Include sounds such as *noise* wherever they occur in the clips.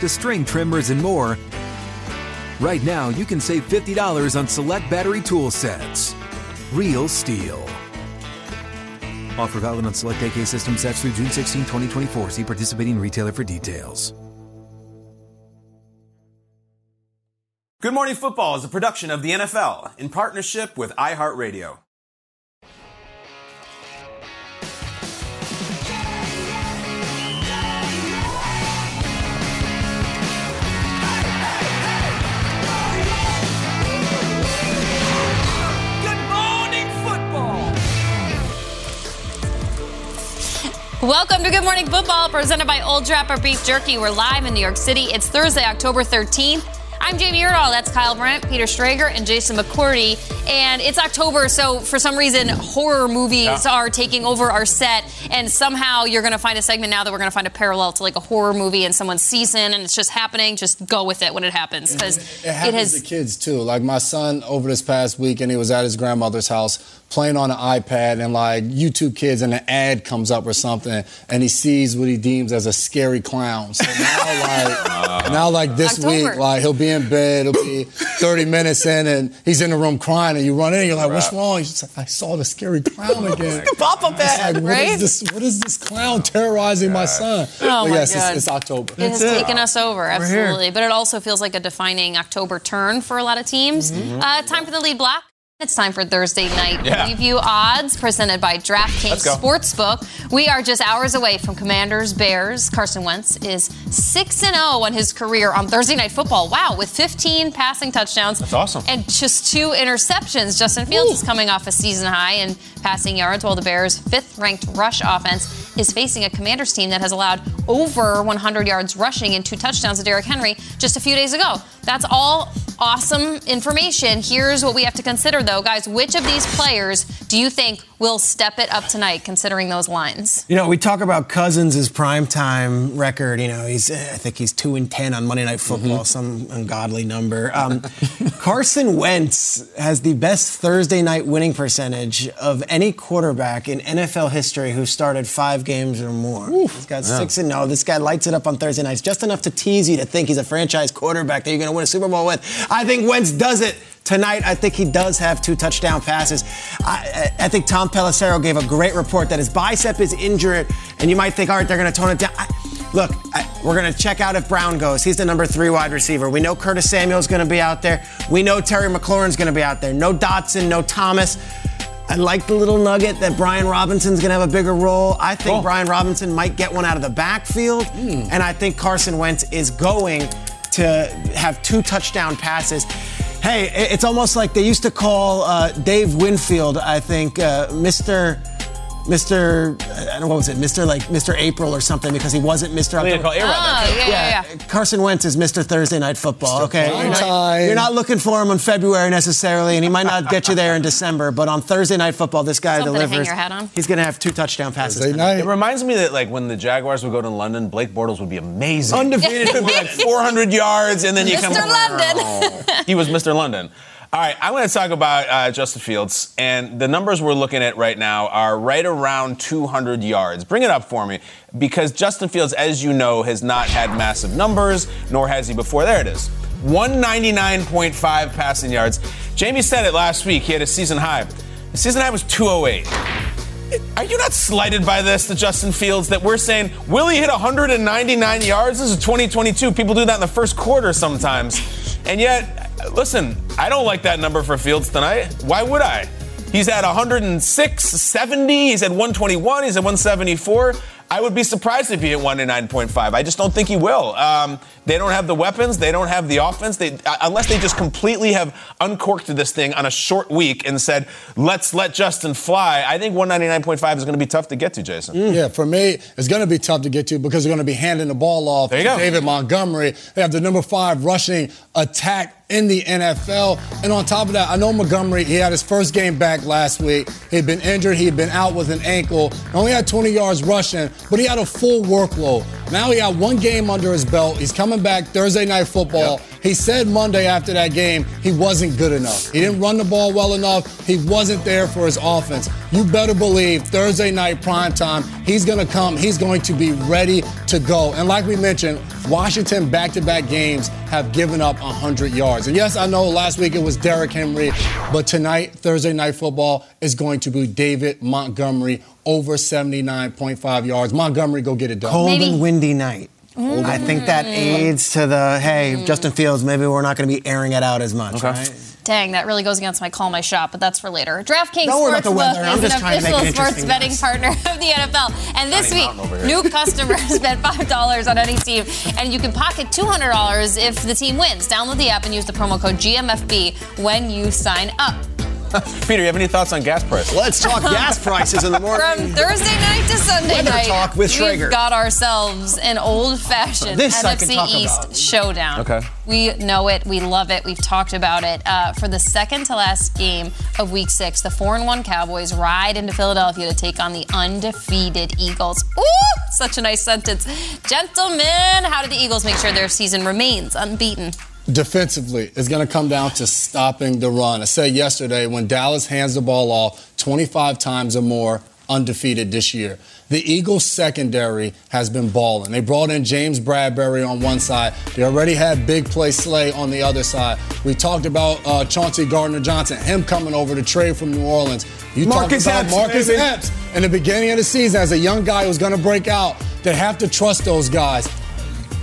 to string trimmers and more, right now you can save $50 on select battery tool sets. Real STIHL. Offer valid on select AK system sets through June 16, 2024. See participating retailer for details. Good Morning Football is a production of the NFL in partnership with iHeartRadio. Welcome to Good Morning Football, presented by Old Trapper Beef Jerky. We're live in New York City. It's Thursday, October 13th. I'm Jamie Erdahl. That's Kyle Brandt, Peter Schrager, and Jason McCourty. And it's October, so for some reason, horror movies yeah. are taking over our set. And somehow you're going to find a segment now that we're going to find a parallel to like a horror movie in someone's season, and it's just happening. Just go with it when it happens because it, it, it has. to kids too. Like my son over this past week, and he was at his grandmother's house playing on an iPad and like YouTube Kids and an ad comes up or something and he sees what he deems as a scary clown. So now like uh, *laughs* now like this October. week, like he'll be in bed, it'll be 30 minutes in and he's in the room crying and you run in and you're like, What's wrong? He's like, I saw the scary clown *laughs* again. Pop up ad, like, right? What is, this, what is this clown terrorizing my son? Oh but my yes, God. It's, it's October. It has it. taken us over, absolutely. But it also feels like a defining October turn for a lot of teams. Mm-hmm. Uh, time for the lead block. It's time for Thursday night yeah. preview odds presented by DraftKings Sportsbook. We are just hours away from Commanders Bears. Carson Wentz is 6 0 on his career on Thursday Night Football. Wow, with 15 passing touchdowns. That's awesome. And just two interceptions. Justin Fields Ooh. is coming off a season high in passing yards, while the Bears' fifth ranked rush offense is facing a Commanders team that has allowed over 100 yards rushing and two touchdowns to Derrick Henry just a few days ago. That's all awesome information. Here's what we have to consider, though, guys. Which of these players do you think will step it up tonight, considering those lines? You know, we talk about Cousins' primetime record. You know, he's I think he's two and ten on Monday Night Football, mm-hmm. some ungodly number. Um, *laughs* Carson Wentz has the best Thursday night winning percentage of any quarterback in NFL history who started five games or more. Oof, he's got yeah. six and no. This guy lights it up on Thursday nights, just enough to tease you to think he's a franchise quarterback that you're going to win a Super Bowl with. I think Wentz does it tonight. I think he does have two touchdown passes. I, I, think Tom Pelissero gave a great report that his bicep is injured, and you might think, all right, they're going to tone it down. I, look, I, we're going to check out if Brown goes. He's the number three wide receiver. We know Curtis Samuel's going to be out there. We know Terry McLaurin's going to be out there. No Dotson, no Thomas. I like the little nugget that Brian Robinson's going to have a bigger role. I think cool. Brian Robinson might get one out of the backfield, mm. and I think Carson Wentz is going to have two touchdown passes. Hey, it's almost like they used to call uh, Dave Winfield, I think, uh, Mr. Mr. I don't know what was it, Mr. like Mr. April or something because he wasn't Mr. October. Oh, yeah, yeah, yeah, yeah, Carson Wentz is Mr. Thursday Night Football. Okay, you're not, you're not, looking for him in February necessarily, and he might not get you there in December. But on Thursday Night Football, this guy Something delivers. He's going to have two touchdown passes. It reminds me that like when the Jaguars would go to London, Blake Bortles would be amazing, undefeated, would *laughs* be like 400 yards, and then you Mr. come. Mr. London. *laughs* he was Mr. London. All right, I'm going to talk about uh, Justin Fields, and the numbers we're looking at right now are right around 200 yards. Bring it up for me, because Justin Fields, as you know, has not had massive numbers, nor has he before. There it is 199.5 passing yards. Jamie said it last week. He had a season high. The season high was 208. Are you not slighted by this, the Justin Fields, that we're saying, will he hit 199 yards? This is 2022. People do that in the first quarter sometimes. And yet, listen, I don't like that number for Fields tonight. Why would I? He's at 106, 70, he's at 121, he's at 174. I would be surprised if he hit 109.5. I just don't think he will. Um, they don't have the weapons. They don't have the offense. They, uh, unless they just completely have uncorked this thing on a short week and said, let's let Justin fly. I think 199.5 is going to be tough to get to, Jason. Mm. Yeah, for me, it's going to be tough to get to because they're going to be handing the ball off to go. David Montgomery. They have the number five rushing attack in the NFL. And on top of that, I know Montgomery, he had his first game back last week. He'd been injured, he'd been out with an ankle. Only had 20 yards rushing, but he had a full workload. Now he had one game under his belt. He's coming back Thursday night football. Yep. He said Monday after that game he wasn't good enough. He didn't run the ball well enough. He wasn't there for his offense. You better believe Thursday night prime time, he's going to come. He's going to be ready to go. And like we mentioned, Washington back to back games have given up 100 yards. And yes, I know last week it was Derrick Henry, but tonight, Thursday night football, is going to be David Montgomery over 79.5 yards. Montgomery, go get it done. Cold Maybe. and windy night. Mm. I think that aids to the hey, mm. Justin Fields, maybe we're not going to be airing it out as much, okay. right? Dang, that really goes against my call my shot, but that's for later. DraftKings Sportsbook is an official sports betting partner of the NFL. And this week, new customers *laughs* bet $5 on any team, and you can pocket $200 if the team wins. Download the app and use the promo code GMFB when you sign up. *laughs* Peter, you have any thoughts on gas prices? Let's talk *laughs* gas prices in the morning. From Thursday night to Sunday Weather night, talk with Schrager. we've got ourselves an old-fashioned NFC East about. showdown. Okay. We know it. We love it. We've talked about it. Uh, for the second to last game of Week Six, the four and one Cowboys ride into Philadelphia to take on the undefeated Eagles. Ooh, such a nice sentence, gentlemen. How did the Eagles make sure their season remains unbeaten? Defensively is going to come down to stopping the run. I said yesterday when Dallas hands the ball off 25 times or more, undefeated this year. The Eagles secondary has been balling. They brought in James Bradberry on one side. They already had big play Slay on the other side. We talked about uh, Chauncey Gardner Johnson, him coming over to trade from New Orleans. You Marcus talked about Epps, Marcus baby. Epps in the beginning of the season as a young guy who's going to break out. They have to trust those guys.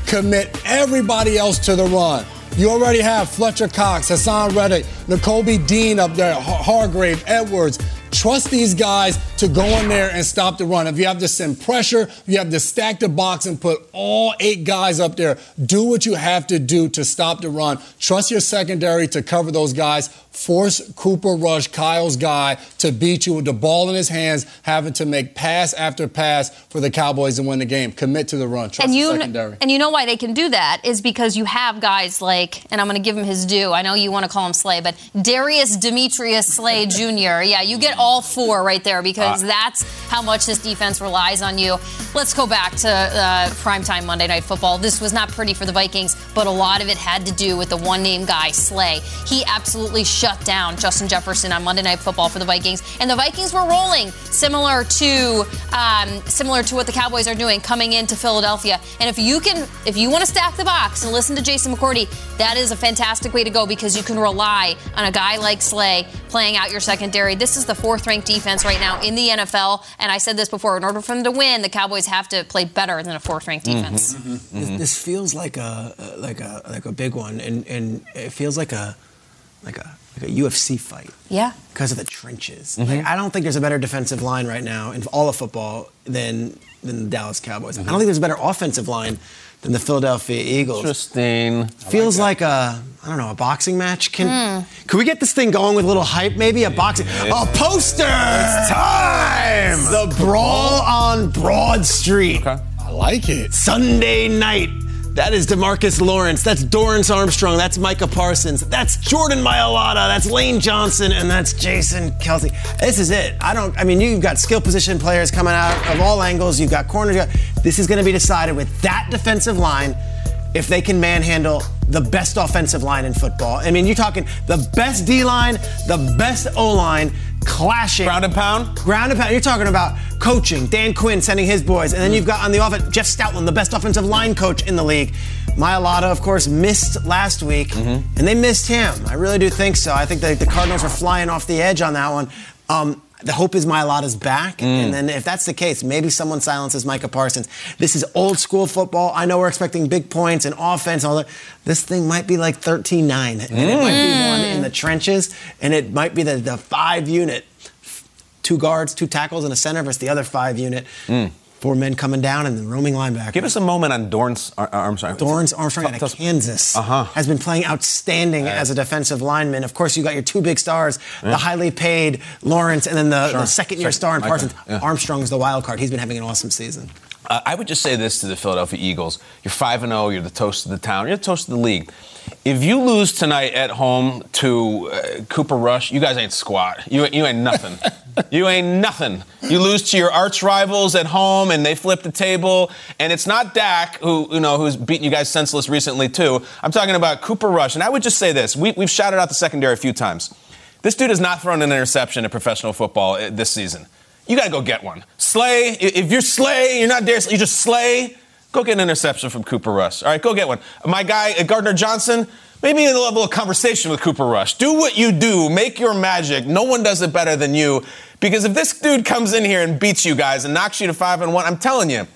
Commit everybody else to the run. You already have Fletcher Cox, Haason Reddick, Nakobe Dean up there, Hargrave, Edwards. Trust these guys to go in there and stop the run. If you have to send pressure, you have to stack the box and put all eight guys up there. Do what you have to do to stop the run. Trust your secondary to cover those guys. Force Cooper Rush, Kyle's guy, to beat you with the ball in his hands, having to make pass after pass for the Cowboys to win the game. Commit to the run. Trust and you, the secondary. And you know why they can do that is because you have guys like, and I'm going to give him his due. I know you want to call him Slay, but Darius Demetrius Slay Jr. Yeah, you get all four right there because uh, that's how much this defense relies on you. Let's go back to uh, primetime Monday Night Football. This was not pretty for the Vikings, but a lot of it had to do with the one name guy, Slay. He absolutely shut down Justin Jefferson on Monday Night Football for the Vikings, and the Vikings were rolling, similar to um, similar to what the Cowboys are doing coming into Philadelphia. And if you can, if you want to stack the box and listen to Jason McCourty, that is a fantastic way to go because you can rely on a guy like Slay playing out your secondary. This is the fourth ranked defense right now in the NFL. And I said this before in order for them to win, the Cowboys have to play better than a fourth ranked mm-hmm. defense. Mm-hmm. Mm-hmm. This, this, feels like a like a like a big one, and, and it feels like a like a like a UFC fight. Yeah. Because of the trenches. Mm-hmm. Like, I don't think there's a better defensive line right now in all of football than than the Dallas Cowboys. Mm-hmm. I don't think there's a better offensive line than the Philadelphia Eagles. Interesting. Feels like, like, a I don't know a boxing match. Can mm. can we get this thing going with a little hype? Maybe a boxing a poster. It's time. The brawl on Broad Street. Okay. I like it. Sunday night. That is Demarcus Lawrence. That's Dorance Armstrong. That's Micah Parsons. That's Jordan Mailata. That's Lane Johnson. And that's Jason Kelce. This is it. I don't, I mean, you've got skill position players coming out of all angles. You've got corners. This is going to be decided with that defensive line if they can manhandle the best offensive line in football. I mean, you're talking the best D line, the best O line clashing. Ground and pound? Ground and pound. You're talking about coaching, Dan Quinn sending his boys, and then you've got on the offense Jeff Stoutland, the best offensive line coach in the league. Mailata, of course, missed last week, Mm-hmm. and they missed him. I really do think so. I think the, the Cardinals are flying off the edge on that one. Um, the hope is Mailata's back, Mm. and then if that's the case, maybe someone silences Micah Parsons. This is old school football. I know we're expecting big points and offense and all that. This thing might be like 13-9, and it might be one in the trenches, and it might be the, the five unit two guards, two tackles, and a center versus the other five unit. Four men coming down and the roaming linebacker. Give us a moment on Dorn's Ar- Armstrong. Dorance Armstrong out of Kansas Uh-huh. has been playing outstanding as a defensive lineman. Of course, you got your two big stars, the highly paid Lawrence, and then the, the second-year Sure. star in Parsons. yeah. Armstrong's the wild card. He's been having an awesome season. Uh, I would just say this to the Philadelphia Eagles: You're five and zero. You're the toast of the town. You're the toast of the league. If you lose tonight at home to uh, Cooper Rush, you guys ain't squat. You you ain't nothing. *laughs* *laughs* you ain't nothing. You lose to your arch rivals at home, and they flip the table. And it's not Dak who you know who's beaten you guys senseless recently too. I'm talking about Cooper Rush. And I would just say this: we, we've shouted out the secondary a few times. This dude has not thrown an interception in professional football uh, this season. You got to go get one. Slay, if you're Slay, you're not Darius, you just Slay, go get an interception from Cooper Rush. All right, go get one. My guy, uh, Gardner Johnson, maybe in the level of conversation with Cooper Rush. Do what you do, make your magic. No one does it better than you. Because if this dude comes in here and beats you guys and knocks you to five and one, I'm telling you,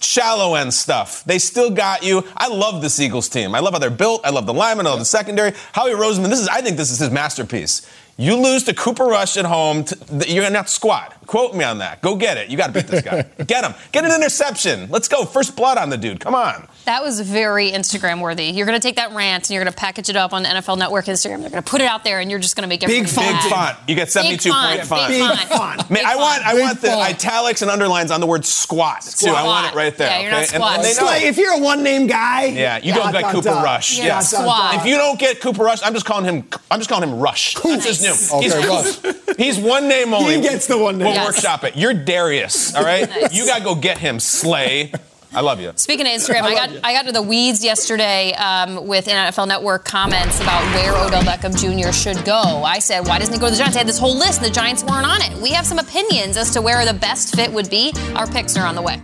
shallow end stuff. They still got you. I love this Eagles team. I love how they're built. I love the linemen. I love the secondary. Howie Roseman, this is I think this is his masterpiece. You lose to Cooper Rush at home, t- th- you're gonna have to squat. Quote me on that. Go get it. You got to beat this guy. *laughs* get him. Get an interception. Let's go. First blood on the dude. Come on. That was very Instagram worthy. You're going to take that rant and you're going to package it up on NFL Network Instagram. They're going to put it out there and you're just going to make everyone Big font. Big font. You get 72 font, point font. Big Big font. font. Man, I want I font. want the font. italics and underlines on the word squat, too. I want it right there. Yeah, you're not okay? And- squat. and they know. Slay, if you're a one-name guy, Yeah, you don't get Cooper dot. Rush. Yeah, Yeah. squat. If you don't get Cooper Rush, I'm just calling him. I'm just calling him Rush. That's his Nice. new. Okay, he's, Rush. *laughs* he's one name only. He gets the one name. We'll Yes. workshop it. You're Darius. All right. *laughs* Nice. You gotta go get him. Slay. I love you. Speaking of Instagram, *laughs* I got I got to the weeds yesterday um, with NFL Network comments about where Odell Beckham Jr. should go. I said, why doesn't he go to the Giants? I had this whole list, and the Giants weren't on it. We have some opinions as to where the best fit would be. Our picks are on the way.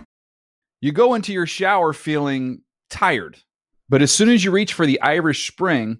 You go into your shower feeling tired, but as soon as you reach for the Irish Spring,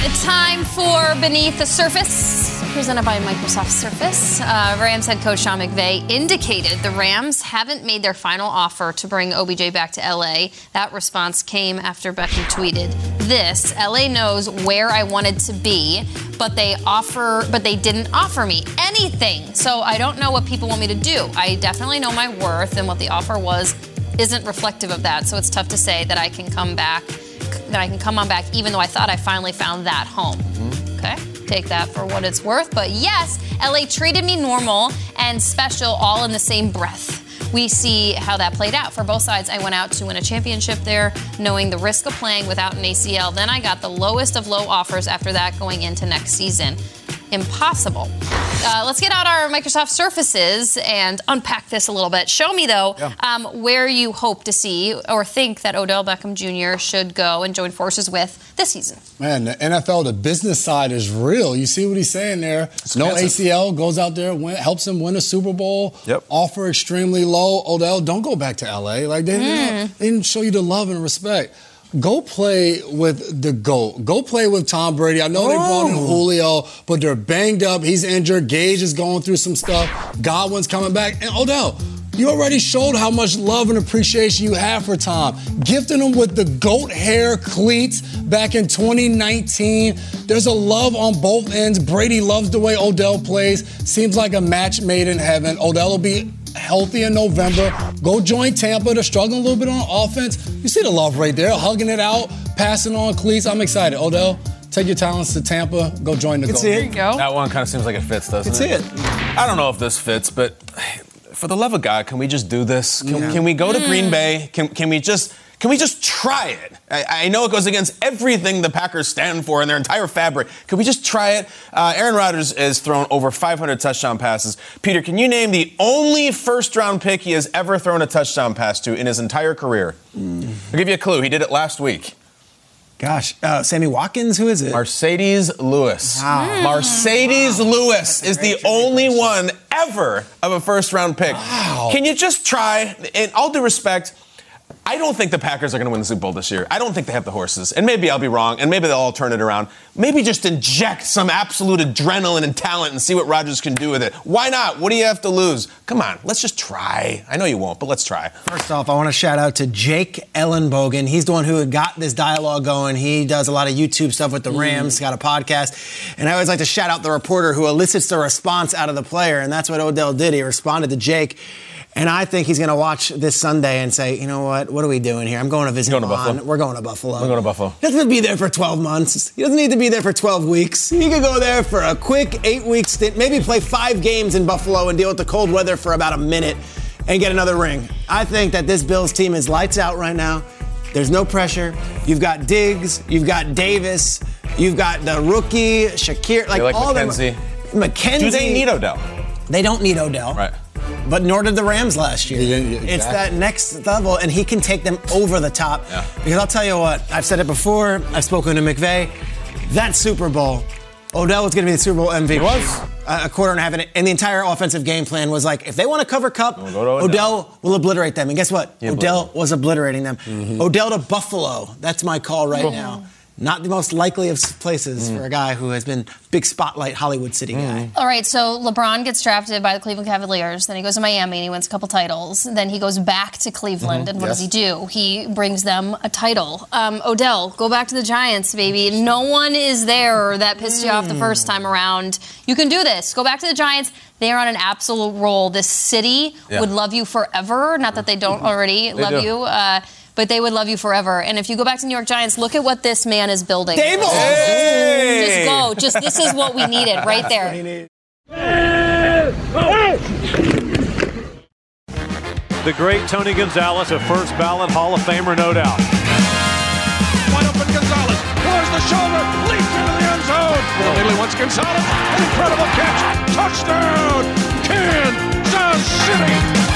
Time for Beneath the Surface, presented by Microsoft Surface. Uh, Rams head coach Sean McVay indicated the Rams haven't made their final offer to bring OBJ back to LA. That response came after Beckham tweeted this: "LA knows where I wanted to be, but they offer, but they didn't offer me anything. So I don't know what people want me to do. I definitely know my worth, and what the offer was isn't reflective of that. So it's tough to say that I can come back." That I can come on back, even though I thought I finally found that home. Mm-hmm. Okay? Take that for what it's worth. But yes, LA treated me normal and special all in the same breath. We see how that played out for both sides. I went out to win a championship there, knowing the risk of playing without an ACL. Then I got the lowest of low offers after that going into next season. Impossible. Uh, let's get out our Microsoft Surfaces and unpack this a little bit. Show me, though, um, where you hope to see or think that Odell Beckham Jr. should go and join forces with this season. Man, the NFL, the business side is real. You see what he's saying there. no expensive. ACL, goes out there, win, helps him win a Super Bowl. Yep. Offer extremely low. Odell, don't go back to LA. Like they, didn't, they didn't show you the love and respect. Go play with the GOAT. Go play with Tom Brady. I know they brought in oh. Julio, but they're banged up. He's injured. Gage is going through some stuff. Godwin's coming back. And Odell, you already showed how much love and appreciation you have for Tom. Gifting him with the goat hair cleats back in 2019. There's a love on both ends. Brady loves the way Odell plays. Seems like a match made in heaven. Odell will be healthy in November. Go join Tampa. They're struggling a little bit on offense. You see the love right there, hugging it out, passing on cleats. I'm excited. Odell, take your talents to Tampa. Go join the Can GOAT. see it. There you go. That one kind of seems like it fits, doesn't Can see it? it. I don't know if this fits, but *sighs* for the love of God, can we just do this? Can, can we go to Green hmm. Bay? Can, can we just can we just try it? I, I know it goes against everything the Packers stand for and their entire fabric. Can we just try it? Uh, Aaron Rodgers has thrown over 500 touchdown passes. Peter, can you name the only first round pick he has ever thrown a touchdown pass to in his entire career? I'll give you a clue. He did it last week. Gosh, uh, Sammy Watkins, who is it? Marcedes Lewis. Wow. Marcedes Lewis is the only one ever of a first round pick. Wow. Can you just try? In all due respect, I don't think the Packers are going to win the Super Bowl this year. I don't think they have the horses. And maybe I'll be wrong, and maybe they'll all turn it around. Maybe just inject some absolute adrenaline and talent and see what Rodgers can do with it. Why not? What do you have to lose? Come on, let's just try. I know you won't, but let's try. First off, I want to shout out to Jake Ellenbogen. He's the one who got this dialogue going. He does a lot of YouTube stuff with the mm. Rams, got a podcast. And I always like to shout out the reporter who elicits the response out of the player. And that's what Odell did. He responded to Jake. And I think he's going to watch this Sunday and say, you know what? What are we doing here? I'm going to visit Going to Buffalo? We're going to Buffalo. We're going to Buffalo. He doesn't need to be there for 12 months. He doesn't need to be there for 12 weeks. He could go there for a quick eight week stint, maybe play five games in Buffalo and deal with the cold weather for about a minute and get another ring. I think that this Bills team is lights out right now. There's no pressure. You've got Diggs, you've got Davis, you've got the rookie, Shakir, like, like all McKenzie. them. McKenzie. Do they need Odell? They don't need Odell. Right. But nor did the Rams last year. Yeah, yeah, It's that next level, and he can take them over the top. Yeah. Because I'll tell you what, I've said it before, I've spoken to McVay. That Super Bowl, Odell was going to be the Super Bowl MVP. Was. A, quarter and a half, and the entire offensive game plan was like, if they want to cover Cup, We'll to Odell. Odell. will obliterate them. And guess what? Odell was obliterating them. Mm-hmm. Odell to Buffalo. That's my call right now. Not the most likely of places Mm. for a guy who has been big spotlight Hollywood city guy. All right, so LeBron gets drafted by the Cleveland Cavaliers. Then he goes to Miami and he wins a couple titles. Then he goes back to Cleveland, and what does he do? He brings them a title. Um, Odell, go back to the Giants, baby. No one is there that pissed you off the first time around. You can do this. Go back to the Giants. They are on an absolute roll. This city Yeah. would love you forever. Not that they don't *laughs* already love do. you. Uh, but they would love you forever. And if you go back to New York Giants, look at what this man is building. Daboll! Just go. Just this is what we needed *laughs* right there. The great Tony Gonzalez, a first ballot Hall of Famer, no doubt. Wide open Gonzalez. Pours the shoulder. Leaps into the end zone. Will Italy wants Gonzalez. An incredible catch. Touchdown. Kansas City.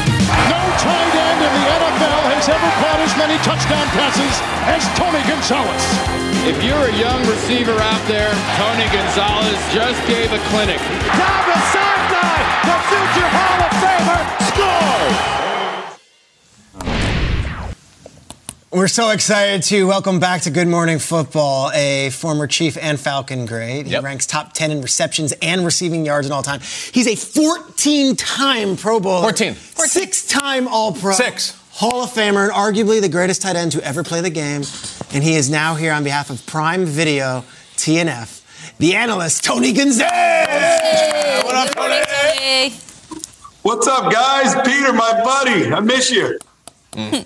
No tight end in the NFL has ever caught as many touchdown passes as Tony Gonzalez. If you're a young receiver out there, Tony Gonzalez just gave a clinic. Down the sideline, the future Hall of Famer scores. We're so excited to welcome back to Good Morning Football a former Chief and Falcon great. He Yep. ranks top 10 in receptions and receiving yards in all time. He's a 14 time Pro Bowler. 14. Six time All Pro. Six. Hall of Famer and arguably the greatest tight end to ever play the game. And he is now here on behalf of Prime Video TNF, the analyst, Tony Gonzalez. What up, Tony? Tony. What's up, guys? Peter, my buddy. I miss you. Hmm.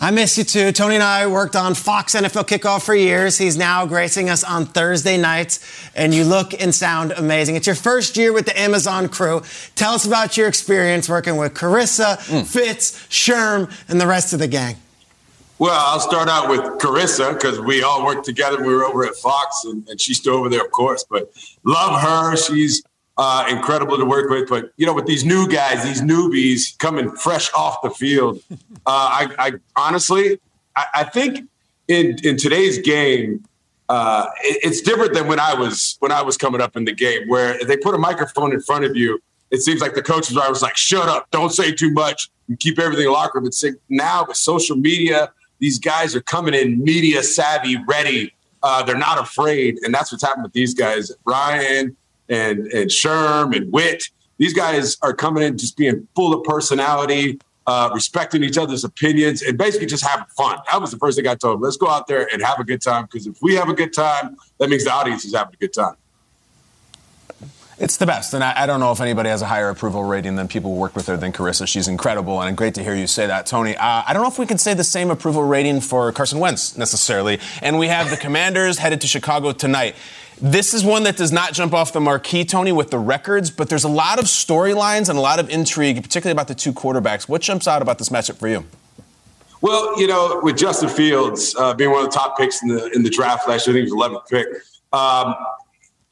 I miss you too. Tony and I worked on Fox NFL Kickoff for years. He's now gracing us on Thursday nights, and you look and sound amazing. It's your first year with the Amazon crew. Tell us about your experience working with Charissa, hmm. Fitz, Sherm, and the rest of the gang. Well, I'll start out with Charissa because we all worked together. We were over at Fox, and, and she's still over there, of course. But love her. She's uh, incredible to work with. But you know, with these new guys, these newbies coming fresh off the field, *laughs* uh, I, I honestly, I, I think in in today's game, uh, it- it's different than when I was when I was coming up in the game, where they put a microphone in front of you. It seems like the coaches are always like, "Shut up! Don't say too much. And keep everything locker room." But now with social media, these guys are coming in media savvy, ready. Uh, they're not afraid, and that's what's happened with these guys. Ryan and and Sherm and Wit. These guys are coming in just being full of personality, uh, respecting each other's opinions, and basically just having fun. That was the first thing I told them. Let's go out there and have a good time because if we have a good time, that means the audience is having a good time. It's the best, and I, I don't know if anybody has a higher approval rating than people who work with her than Charissa. She's incredible, and great to hear you say that, Tony. Uh, I don't know if we can say the same approval rating for Carson Wentz necessarily. And we have the Commanders *laughs* headed to Chicago tonight. This is one that does not jump off the marquee, Tony, with the records, but there's a lot of storylines and a lot of intrigue, particularly about the two quarterbacks. What jumps out about this matchup for you? Well, you know, with Justin Fields uh, being one of the top picks in the in the draft last year, I think he was 11th pick. Um,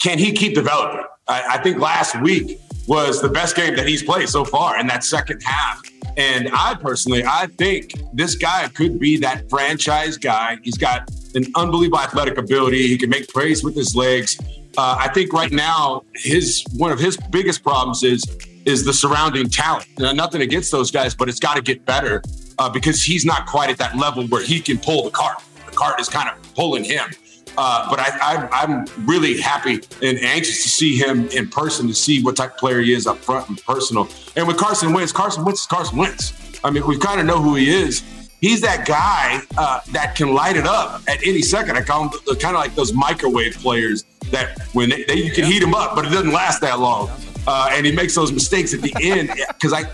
can he keep developing? I, I think last week was the best game that he's played so far in that second half. And I personally, I think this guy could be that franchise guy. He's got an unbelievable athletic ability. He can make plays with his legs. Uh, I think right now, his one of his biggest problems is is the surrounding talent. Now, nothing against those guys, but it's got to get better uh, because he's not quite at that level where he can pull the cart. The cart is kind of pulling him. Uh, but I, I'm really happy and anxious to see him in person to see what type of player he is up front and personal. And with Carson Wentz, Carson Wentz is Carson Wentz. I mean, we kind of know who he is. He's that guy uh, that can light it up at any second. I call him kind of like those microwave players that when they, they, you can heat him up, but it doesn't last that long. Uh, and he makes those mistakes at the end *laughs* because I,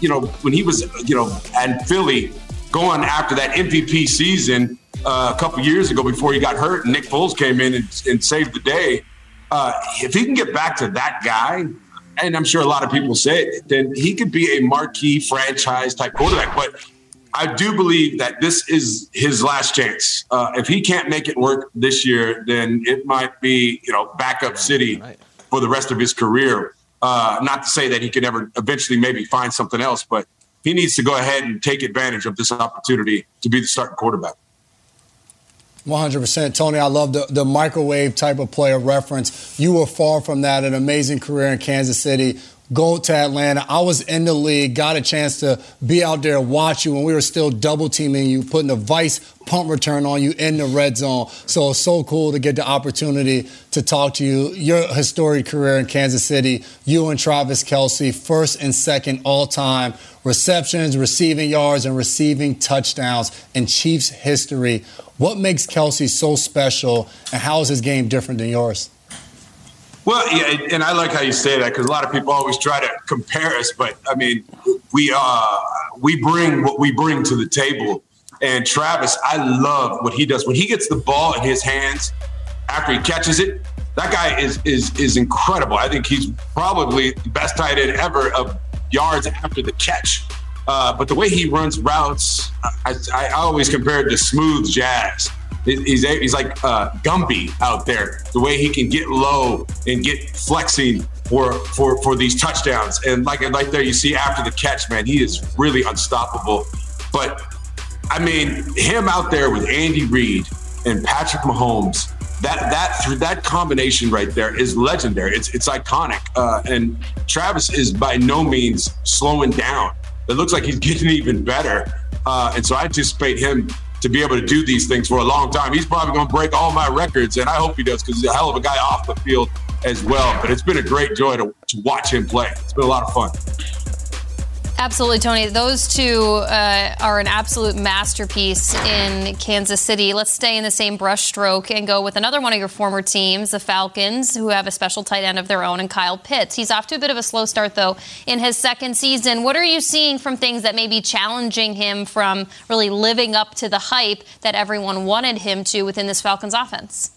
you know, when he was, you know, at Philly going after that MVP season uh, a couple years ago before he got hurt and Nick Foles came in and, and saved the day. Uh, if he can get back to that guy, and I'm sure a lot of people say it, then he could be a marquee franchise type quarterback. But I do believe that this is his last chance. Uh, if he can't make it work this year, then it might be, you know, backup city for the rest of his career. Uh, not to say that he could ever eventually maybe find something else, but he needs to go ahead and take advantage of this opportunity to be the starting quarterback. 100%. Tony, I love the, the microwave type of player reference. You were far from that, an amazing career in Kansas City. Go to Atlanta. I was in the league, got a chance to be out there, watch you when we were still double teaming you, putting the vice punt return on you in the red zone. So it's so cool to get the opportunity to talk to you. Your historic career in Kansas City, you and Travis Kelce, first and second all time receptions, receiving yards, and receiving touchdowns in Chiefs history. What makes Kelce so special, and how is his game different than yours? Well, yeah, and I like how you say that because a lot of people always try to compare us, but I mean, we uh, we bring what we bring to the table. And Travis, I love what he does when he gets the ball in his hands after he catches it. That guy is is is incredible. I think he's probably the best tight end ever of yards after the catch. Uh, but the way he runs routes, I, I, always compare it to smooth jazz. He's, he's like uh, Gumby out there. The way he can get low and get flexing for for for these touchdowns. And like like there, you see after the catch, man, he is really unstoppable. But I mean, him out there with Andy Reid and Patrick Mahomes, that that that combination right there is legendary. It's it's iconic. Uh, and Travis is by no means slowing down. It looks like he's *laughs* getting even better. Uh, and so I anticipate him to be able to do these things for a long time. He's probably going to break all my records, and I hope he does because he's a hell of a guy off the field as well. But it's been a great joy to, to watch him play. It's been a lot of fun. Absolutely, Tony. Those two uh, are an absolute masterpiece in Kansas City. Let's stay in the same brushstroke and go with another one of your former teams, the Falcons, who have a special tight end of their own, and Kyle Pitts. He's off to a bit of a slow start, though, in his second season. What are you seeing from things that may be challenging him from really living up to the hype that everyone wanted him to within this Falcons offense?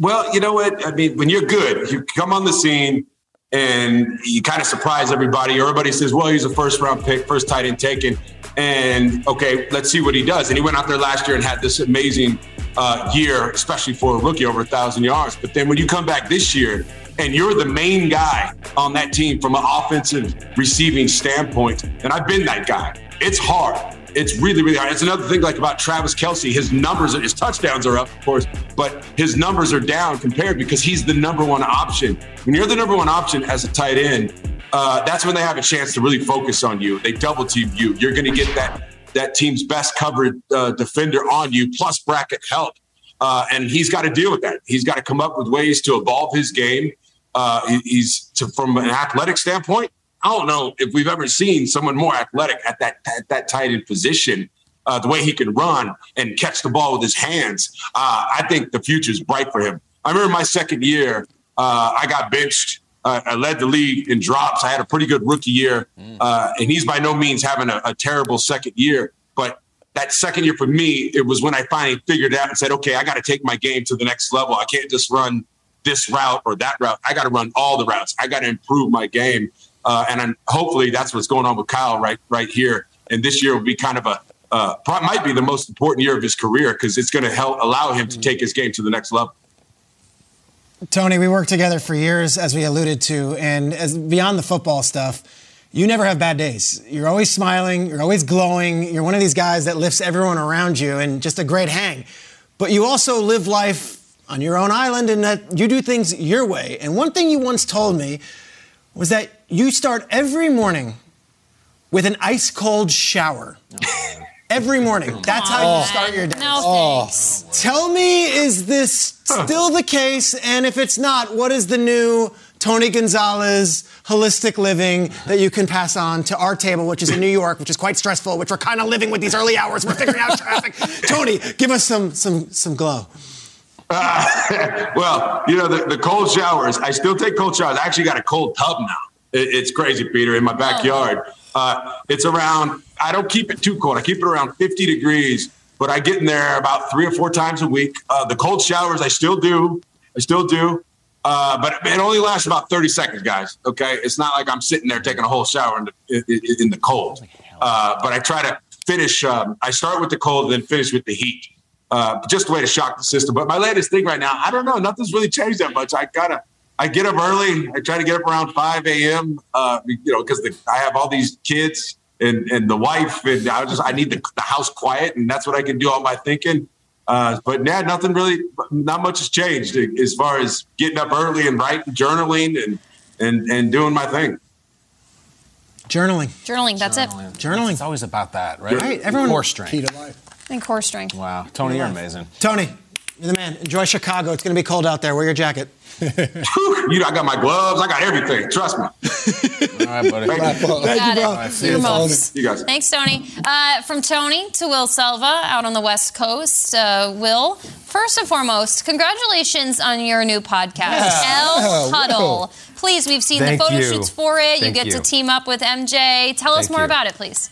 Well, you know what? I mean, when you're good, you come on the scene and you kind of surprise everybody. Everybody says, well, he's a first round pick, first tight end taken. And okay, let's see what he does. And he went out there last year and had this amazing uh, year, especially for a rookie, over a thousand yards. But then when you come back this year and you're the main guy on that team from an offensive receiving standpoint, and I've been that guy, it's hard it's really, really hard. It's another thing like about Travis Kelce. His numbers, his touchdowns are up, of course, but his numbers are down compared because he's the number one option. When you're the number one option as a tight end, uh, that's when they have a chance to really focus on you. They double team you. You're going to get that that team's best covered uh, defender on you, plus bracket help. Uh, and he's got to deal with that. He's got to come up with ways to evolve his game. Uh, he's to, from an athletic standpoint. I don't know if we've ever seen someone more athletic at that at that tight end position. Uh, the way he can run and catch the ball with his hands, uh, I think the future is bright for him. I remember my second year, uh, I got benched. Uh, I led the league in drops. I had a pretty good rookie year, mm. uh, and he's by no means having a, a terrible second year. But that second year for me, it was when I finally figured out and said, okay, I got to take my game to the next level. I can't just run this route or that route. I got to run all the routes. I got to improve my game. Uh, and hopefully that's what's going on with Kyle right right here. And this year will be kind of a uh, might be the most important year of his career because it's going to help allow him to take his game to the next level. Tony, we worked together for years, as we alluded to, and as beyond the football stuff, you never have bad days. You're always smiling. You're always glowing. You're one of these guys that lifts everyone around you, and just a great hang. But you also live life on your own island, and that you do things your way. And one thing you once told me was that you start every morning with an ice cold shower. *laughs* Every morning. That's how you start your day. No oh. thanks. Tell me, is this still the case? And if it's not, what is the new Tony Gonzalez holistic living that you can pass on to our table, which is in New York, which is quite stressful, which we're kind of living with these early hours. We're figuring out traffic. *laughs* Tony, give us some some some glow. Uh, *laughs* well, you know, the, the, cold showers, I still take cold showers. I actually got a cold tub now. It, it's crazy, Peter, in my backyard. Uh, it's around, I don't keep it too cold. I keep it around 50 degrees, but I get in there about three or four times a week. Uh, the cold showers, I still do. I still do. Uh, but it only lasts about 30 seconds, guys. Okay. It's not like I'm sitting there taking a whole shower in the, in, in the cold. Uh, but I try to finish, um, I start with the cold, then finish with the heat uh, just a way to shock the system. But my latest thing right now, I don't know, nothing's really changed that much. I gotta, I get up early. I try to get up around 5 a.m. Uh, you know, because I have all these kids and and the wife, and I just I need the, the house quiet, and that's what I can do all my thinking. Uh, but yeah, nothing really, not much has changed as far as getting up early and writing, journaling, and and and doing my thing. Journaling. Journaling. That's Journaling. it. Journaling. It's always about that, right? Right. Everyone. Core strength. Key to life. And core strength. Wow, Tony, you're amazing. Tony, you're the man. Enjoy Chicago. It's going to be cold out there. Wear your jacket. *laughs* you know, I got my gloves. I got everything. Trust me. All right, buddy. Thank you, bro. Right, see you, you guys. Thanks, Tony. Uh, from Tony to Will Selva out on the West Coast. Uh, Will, first and foremost, congratulations on your new podcast, Yeah. El Huddle. Whoa. Please, we've seen Thank the photo you. shoots for it. you Thank get to team up with MJ. Tell us Thank more you. about it, please.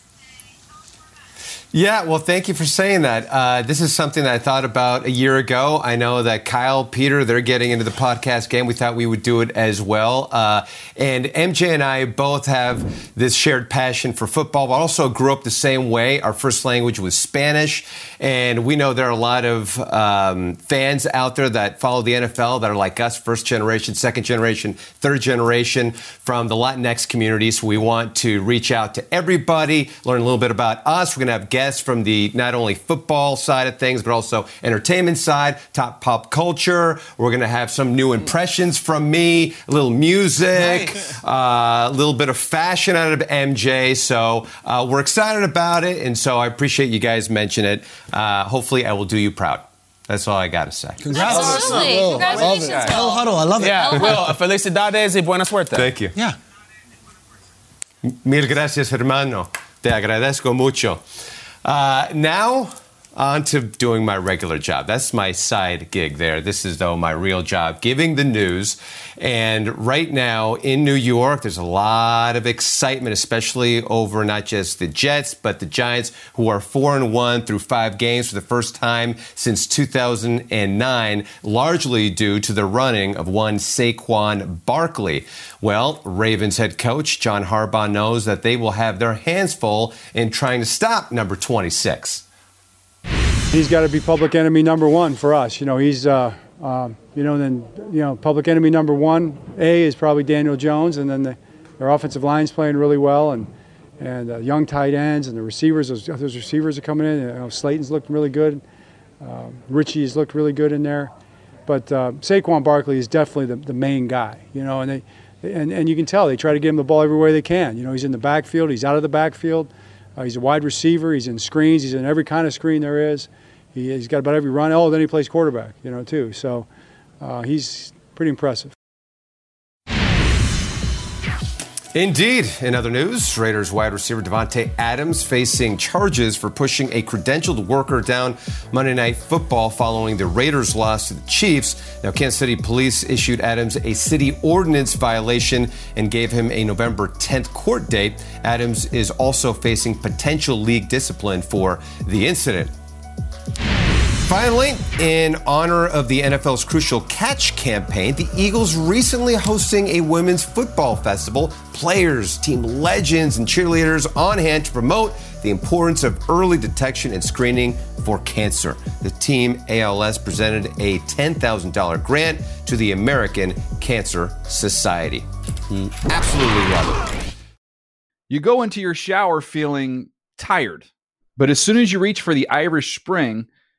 Yeah, well, thank you for saying that. Uh, this is something that I thought about a year ago. I know that Kyle, Peter, they're getting into the podcast game. We thought we would do it as well. Uh, and MJ and I both have this shared passion for football, but also grew up the same way. Our first language was Spanish. And we know there are a lot of um, fans out there that follow the NFL that are like us, first generation, second generation, third generation from the Latinx community. So we want to reach out to everybody, learn a little bit about us. We're going to have guests from the not only football side of things, but also entertainment side, top pop culture. We're going to have some new impressions from me, a little music, nice. uh, a little bit of fashion out of MJ. So uh, we're excited about it. And so I appreciate you guys mention it. Uh, hopefully, I will do you proud. That's all I got to say. Congrats. Absolutely. Congratulations, El Huddle. I love it. Yeah, Will, felicidades y buena suerte. Thank you. Yeah. Mil gracias, hermano. Te agradezco mucho. Uh, now, on to doing my regular job. That's my side gig there. This is, though, my real job, giving the news. And right now in New York, there's a lot of excitement, especially over not just the Jets, but the Giants, who are 4 and 1 through five games for the first time since 2009, largely due to the running of one Saquon Barkley. Well, Ravens head coach John Harbaugh knows that they will have their hands full in trying to stop number 26 he's got to be public enemy number one for us. You know, he's, uh, uh, you know, then, you know, public enemy number one, A, is probably Daniel Jones, and then the, their offensive line's playing really well, and and uh, young tight ends and the receivers, those, those receivers are coming in. You know, Slayton's looked really good. Uh, Richie's looked really good in there. But uh, Saquon Barkley is definitely the, the main guy, you know, and they, and, and you can tell they try to get him the ball every way they can. You know, he's in the backfield, he's out of the backfield. Uh, he's a wide receiver. He's in screens. He's in every kind of screen there is. He, has got about every run. Oh, then he plays quarterback, you know, too. So uh, he's pretty impressive. Indeed. In other news, Raiders wide receiver Davante Adams facing charges for pushing a credentialed worker down Monday Night Football following the Raiders' loss to the Chiefs. Now, Kansas City police issued Adams a city ordinance violation and gave him a November 10th court date. Adams is also facing potential league discipline for the incident. Finally, in honor of the NFL's crucial catch campaign, the Eagles recently hosting a women's football festival. Players, team legends, and cheerleaders on hand to promote the importance of early detection and screening for cancer. The team ALS presented a $10,000 grant to the American Cancer Society. Absolutely love it. You go into your shower feeling tired, but as soon as you reach for the Irish Spring,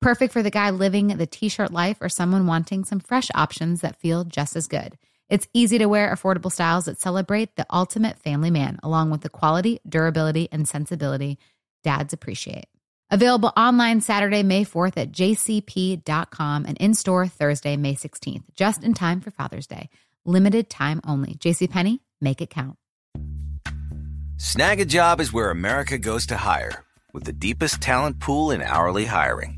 Perfect for the guy living the t shirt life or someone wanting some fresh options that feel just as good. It's easy to wear, affordable styles that celebrate the ultimate family man, along with the quality, durability, and sensibility dads appreciate. Available online Saturday, May 4th at jcp.com and in store Thursday, May 16th, just in time for Father's Day. Limited time only. JCPenney, make it count. Snagajob is where America goes to hire, with the deepest talent pool in hourly hiring.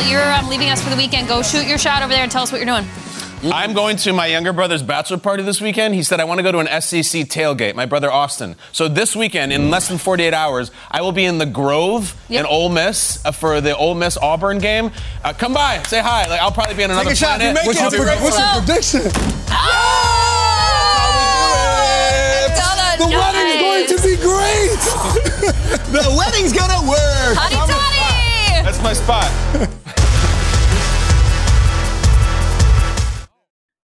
Kyle, you're um, leaving us for the weekend. Go shoot your shot over there and tell us what you're doing. I'm going to my younger brother's bachelor party this weekend. He said, I want to go to an SEC tailgate, my brother Austin. So this weekend, in less than 48 hours, I will be in the Grove Yep. in Ole Miss uh, for the Ole Miss Auburn game. Uh, come by, say hi. Like I'll probably be on another a shot. planet. You make What's it. your pre- what's your prediction? The wedding's going to be great. *laughs* the wedding's gonna work. Hotty toddy! That's my spot.